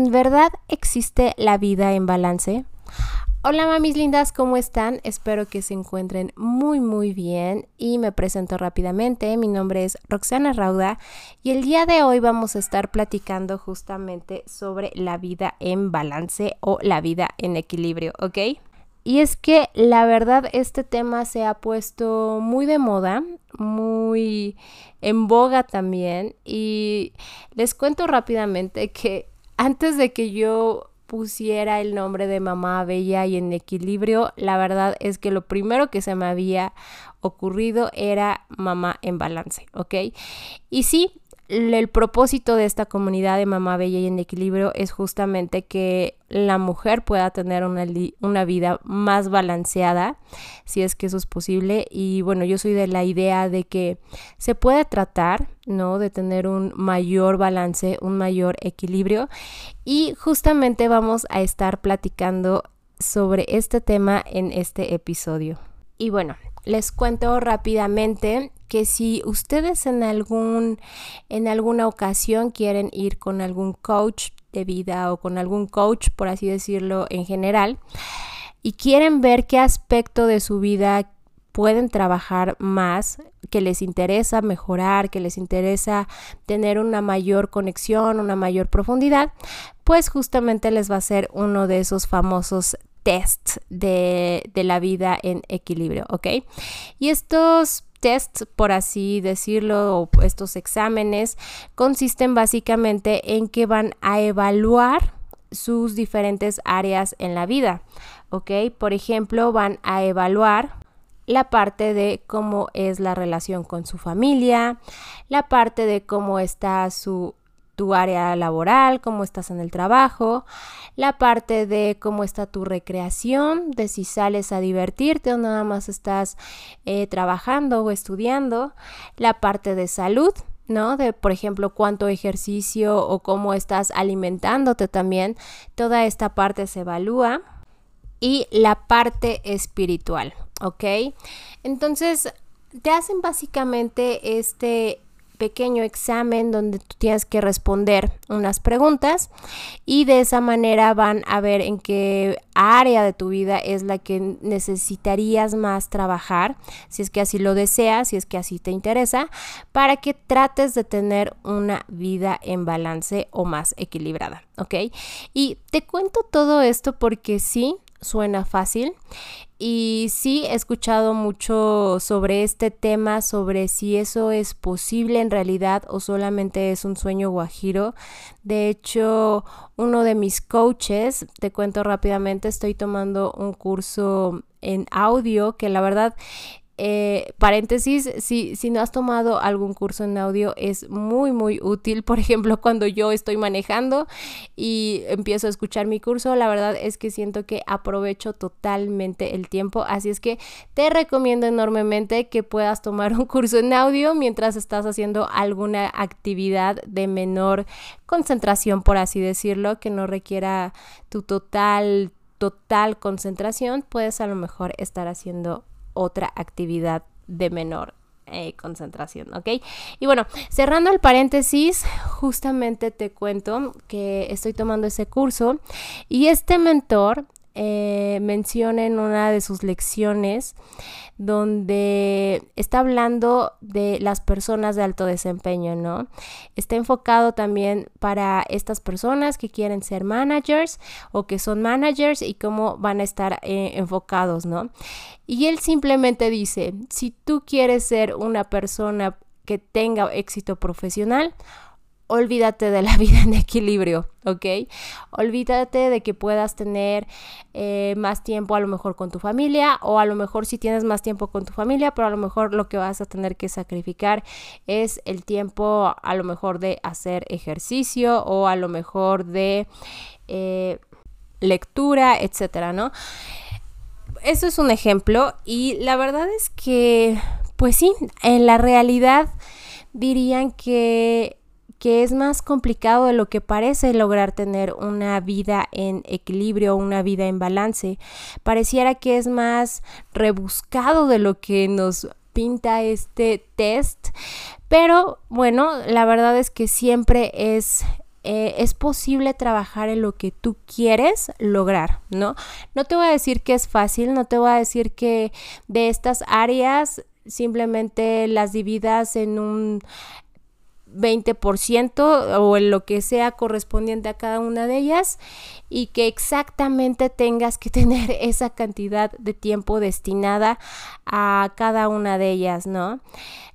¿En verdad existe la vida en balance? Hola mamis lindas, ¿cómo están? Espero que se encuentren muy muy bien y me presento rápidamente. Mi nombre es Roxana Rauda y el día de hoy vamos a estar platicando justamente sobre la vida en balance o la vida en equilibrio, ¿ok? Y es que la verdad este tema se ha puesto muy de moda, muy en boga también y les cuento rápidamente que antes de que yo pusiera el nombre de mamá bella y en equilibrio, la verdad es que lo primero que se me había ocurrido era mamá en balance, ¿ok? Y sí, el propósito de esta comunidad de Mamá Bella y en Equilibrio es justamente que la mujer pueda tener una, una, vida más balanceada, si es que eso es posible. Y bueno, yo soy de la idea de que se puede tratar, ¿no? De tener un mayor balance, un mayor equilibrio. Y justamente vamos a estar platicando sobre este tema en este episodio. Y bueno, les cuento rápidamente que si ustedes en algún en alguna ocasión quieren ir con algún coach de vida o con algún coach, por así decirlo, en general, y quieren ver qué aspecto de su vida pueden trabajar más, que les interesa mejorar, que les interesa tener una mayor conexión, una mayor profundidad, pues justamente les va a ser uno de esos famosos test de, la vida en equilibrio, ¿ok? Y estos tests, por así decirlo, o estos exámenes, consisten básicamente en que van a evaluar sus diferentes áreas en la vida, ¿ok? Por ejemplo, van a evaluar la parte de cómo es la relación con su familia, la parte de cómo está su tu área laboral, cómo estás en el trabajo, la parte de cómo está tu recreación, de si sales a divertirte o nada más estás eh, trabajando o estudiando, la parte de salud, ¿no? De, por ejemplo, cuánto ejercicio o cómo estás alimentándote también. Toda esta parte se evalúa. Y la parte espiritual, ¿ok? Entonces, te hacen básicamente este pequeño examen donde tú tienes que responder unas preguntas y de esa manera van a ver en qué área de tu vida es la que necesitarías más trabajar, si es que así lo deseas, si es que así te interesa, para que trates de tener una vida en balance o más equilibrada, ¿ok? Y te cuento todo esto porque sí, suena fácil. Y sí he escuchado mucho sobre este tema, sobre si eso es posible en realidad o solamente es un sueño guajiro. De hecho, uno de mis coaches, te cuento rápidamente, estoy tomando un curso en audio que la verdad eh, paréntesis, si, si no has tomado algún curso en audio es muy muy útil. Por ejemplo, cuando yo estoy manejando y empiezo a escuchar mi curso, la verdad es que siento que aprovecho totalmente el tiempo. Así es que te recomiendo enormemente que puedas tomar un curso en audio mientras estás haciendo alguna actividad de menor concentración, por así decirlo, que no requiera tu total total concentración, puedes a lo mejor estar haciendo otra actividad de menor eh, concentración, ¿ok? Y bueno, cerrando el paréntesis, justamente te cuento que estoy tomando ese curso y este mentor eh, menciona en una de sus lecciones donde está hablando de las personas de alto desempeño, ¿no? Está enfocado también para estas personas que quieren ser managers o que son managers y cómo van a estar eh, enfocados, ¿no? Y él simplemente dice, si tú quieres ser una persona que tenga éxito profesional, olvídate de la vida en equilibrio, ¿ok? Olvídate de que puedas tener eh, más tiempo a lo mejor con tu familia o a lo mejor si tienes más tiempo con tu familia, pero a lo mejor lo que vas a tener que sacrificar es el tiempo a lo mejor de hacer ejercicio o a lo mejor de eh, lectura, etcétera, ¿no? Eso es un ejemplo y la verdad es que, pues sí, en la realidad dirían que que es más complicado de lo que parece lograr tener una vida en equilibrio, una vida en balance. Pareciera que es más rebuscado de lo que nos pinta este test, pero bueno, la verdad es que siempre es eh, es posible trabajar en lo que tú quieres lograr, ¿no? No te voy a decir que es fácil, no te voy a decir que de estas áreas simplemente las dividas en un 20% o en lo que sea correspondiente a cada una de ellas y que exactamente tengas que tener esa cantidad de tiempo destinada a cada una de ellas, ¿no?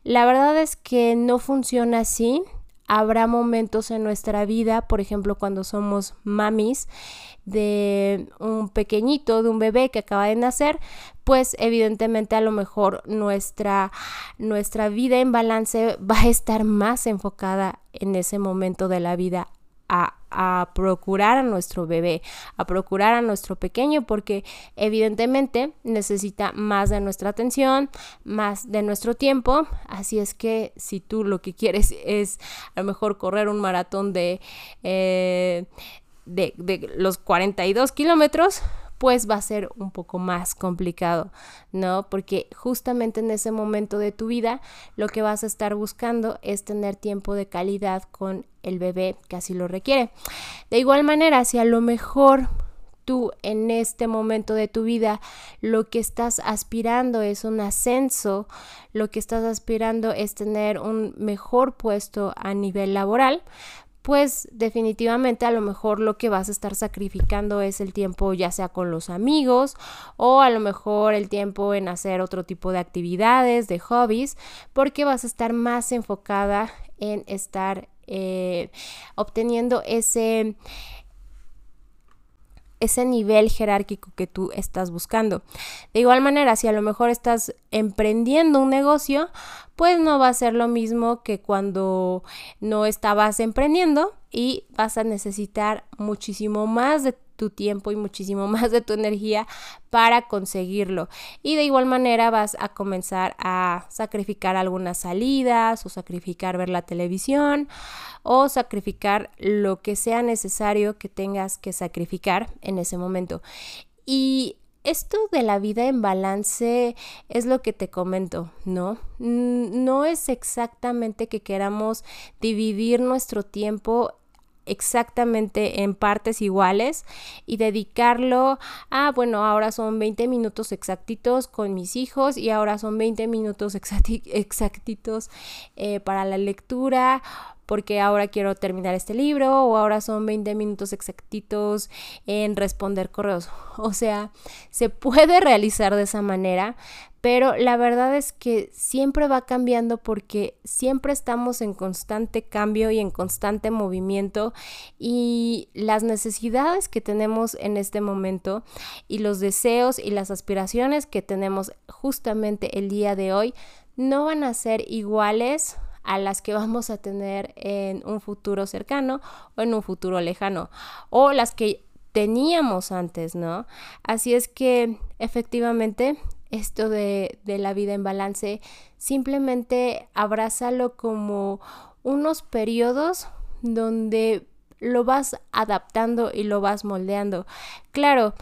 La verdad es que no funciona así. Habrá momentos en nuestra vida, por ejemplo, cuando somos mamis, de un pequeñito, de un bebé que acaba de nacer, pues evidentemente a lo mejor nuestra, nuestra vida en balance va a estar más enfocada en ese momento de la vida a, a, procurar a nuestro bebé, a procurar a nuestro pequeño, porque evidentemente necesita más de nuestra atención, más de nuestro tiempo. Así es que si tú lo que quieres es a lo mejor correr un maratón de, eh, de, los 42 kilómetros, pues va a ser un poco más complicado, ¿no? Porque justamente en ese momento de tu vida lo que vas a estar buscando es tener tiempo de calidad con el bebé que así lo requiere. De igual manera, si a lo mejor tú en este momento de tu vida lo que estás aspirando es un ascenso, lo que estás aspirando es tener un mejor puesto a nivel laboral, pues definitivamente a lo mejor lo que vas a estar sacrificando es el tiempo ya sea con los amigos o a lo mejor el tiempo en hacer otro tipo de actividades, de hobbies, porque vas a estar más enfocada en estar eh, obteniendo ese ese nivel jerárquico que tú estás buscando. De igual manera, si a lo mejor estás emprendiendo un negocio, pues no va a ser lo mismo que cuando no estabas emprendiendo y vas a necesitar muchísimo más de tu tiempo y muchísimo más de tu energía para conseguirlo. Y de igual manera vas a comenzar a sacrificar algunas salidas o sacrificar ver la televisión o sacrificar lo que sea necesario que tengas que sacrificar en ese momento. Y esto de la vida en balance es lo que te comento, ¿no? No es exactamente que queramos dividir nuestro tiempo exactamente en partes iguales y dedicarlo a, bueno, ahora son 20 minutos exactitos con mis hijos y ahora son 20 minutos exactitos eh, para la lectura porque ahora quiero terminar este libro o ahora son 20 minutos exactitos en responder correos. O sea, se puede realizar de esa manera, pero la verdad es que siempre va cambiando porque siempre estamos en constante cambio y en constante movimiento y las necesidades que tenemos en este momento y los deseos y las aspiraciones que tenemos justamente el día de hoy no van a ser iguales a las que vamos a tener en un futuro cercano o en un futuro lejano o las que teníamos antes, ¿no? Así es que efectivamente esto de, la vida en balance, simplemente abrázalo como unos periodos donde lo vas adaptando y lo vas moldeando. Claro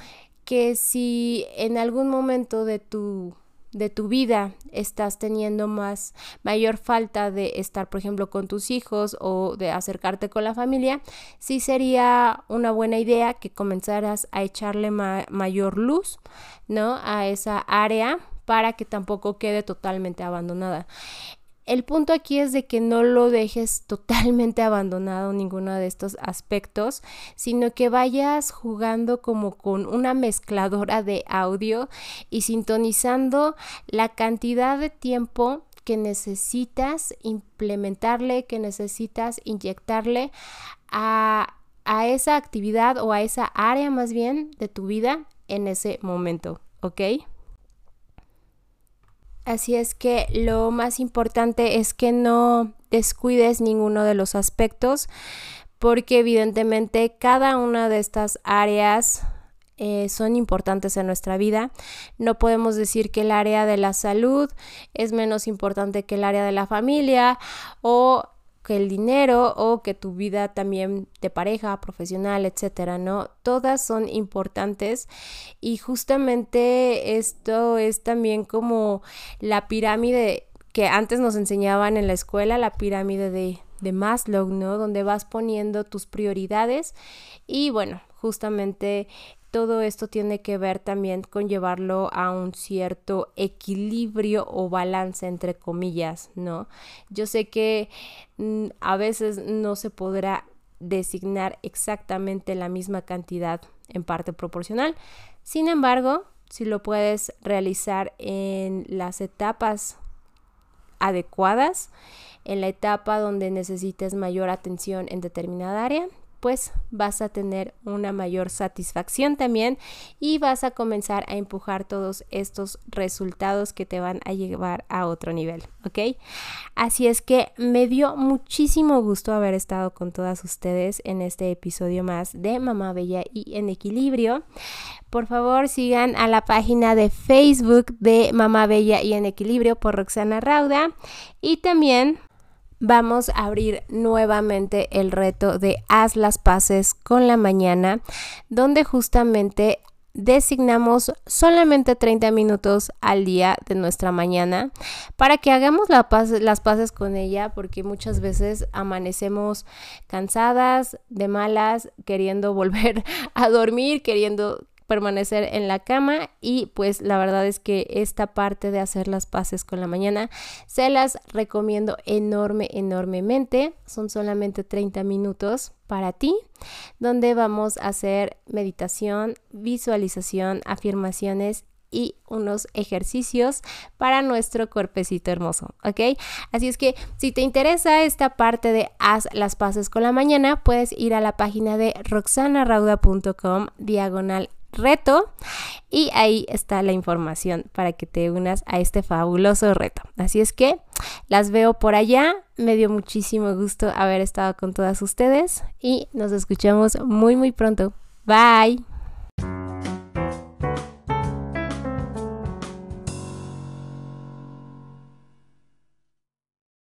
que si en algún momento de tu de tu vida estás teniendo más mayor falta de estar por ejemplo con tus hijos o de acercarte con la familia sí sería una buena idea que comenzaras a echarle mayor luz no a esa área para que tampoco quede totalmente abandonada el punto aquí es de que no lo dejes totalmente abandonado ninguno de estos aspectos, sino que vayas jugando como con una mezcladora de audio y sintonizando la cantidad de tiempo que necesitas implementarle, que necesitas inyectarle a, a esa actividad o a esa área más bien de tu vida en ese momento, ¿ok? Así es que lo más importante es que no descuides ninguno de los aspectos porque evidentemente cada una de estas áreas eh, son importantes en nuestra vida. No podemos decir que el área de la salud es menos importante que el área de la familia o que el dinero o que tu vida también de pareja, profesional, etcétera, ¿no? Todas son importantes y justamente esto es también como la pirámide que antes nos enseñaban en la escuela, la pirámide de de Maslow, ¿no? Donde vas poniendo tus prioridades y bueno, justamente todo esto tiene que ver también con llevarlo a un cierto equilibrio o balance entre comillas, ¿no? Yo sé que mm, a veces no se podrá designar exactamente la misma cantidad en parte proporcional. Sin embargo, si lo puedes realizar en las etapas adecuadas, en la etapa donde necesites mayor atención en determinada área, pues vas a tener una mayor satisfacción también y vas a comenzar a empujar todos estos resultados que te van a llevar a otro nivel, ¿ok? Así es que me dio muchísimo gusto haber estado con todas ustedes en este episodio más de Mamá Bella y en Equilibrio. Por favor, sigan a la página de Facebook de Mamá Bella y en Equilibrio por Roxana Rauda y también vamos a abrir nuevamente el reto de haz las paces con la mañana, donde justamente designamos solamente 30 minutos al día de nuestra mañana para que hagamos las paces con ella porque muchas veces amanecemos cansadas, de malas, queriendo volver a dormir, queriendo permanecer en la cama y pues la verdad es que esta parte de hacer las paces con la mañana se las recomiendo enorme, enormemente. Son solamente 30 minutos para ti, donde vamos a hacer meditación, visualización, afirmaciones y unos ejercicios para nuestro cuerpecito hermoso, ¿ok? Así es que si te interesa esta parte de haz las paces con la mañana, puedes ir a la página de roxanarauda.com diagonal reto y ahí está la información para que te unas a este fabuloso reto. Así es que las veo por allá, me dio muchísimo gusto haber estado con todas ustedes y nos escuchamos muy muy pronto. Bye.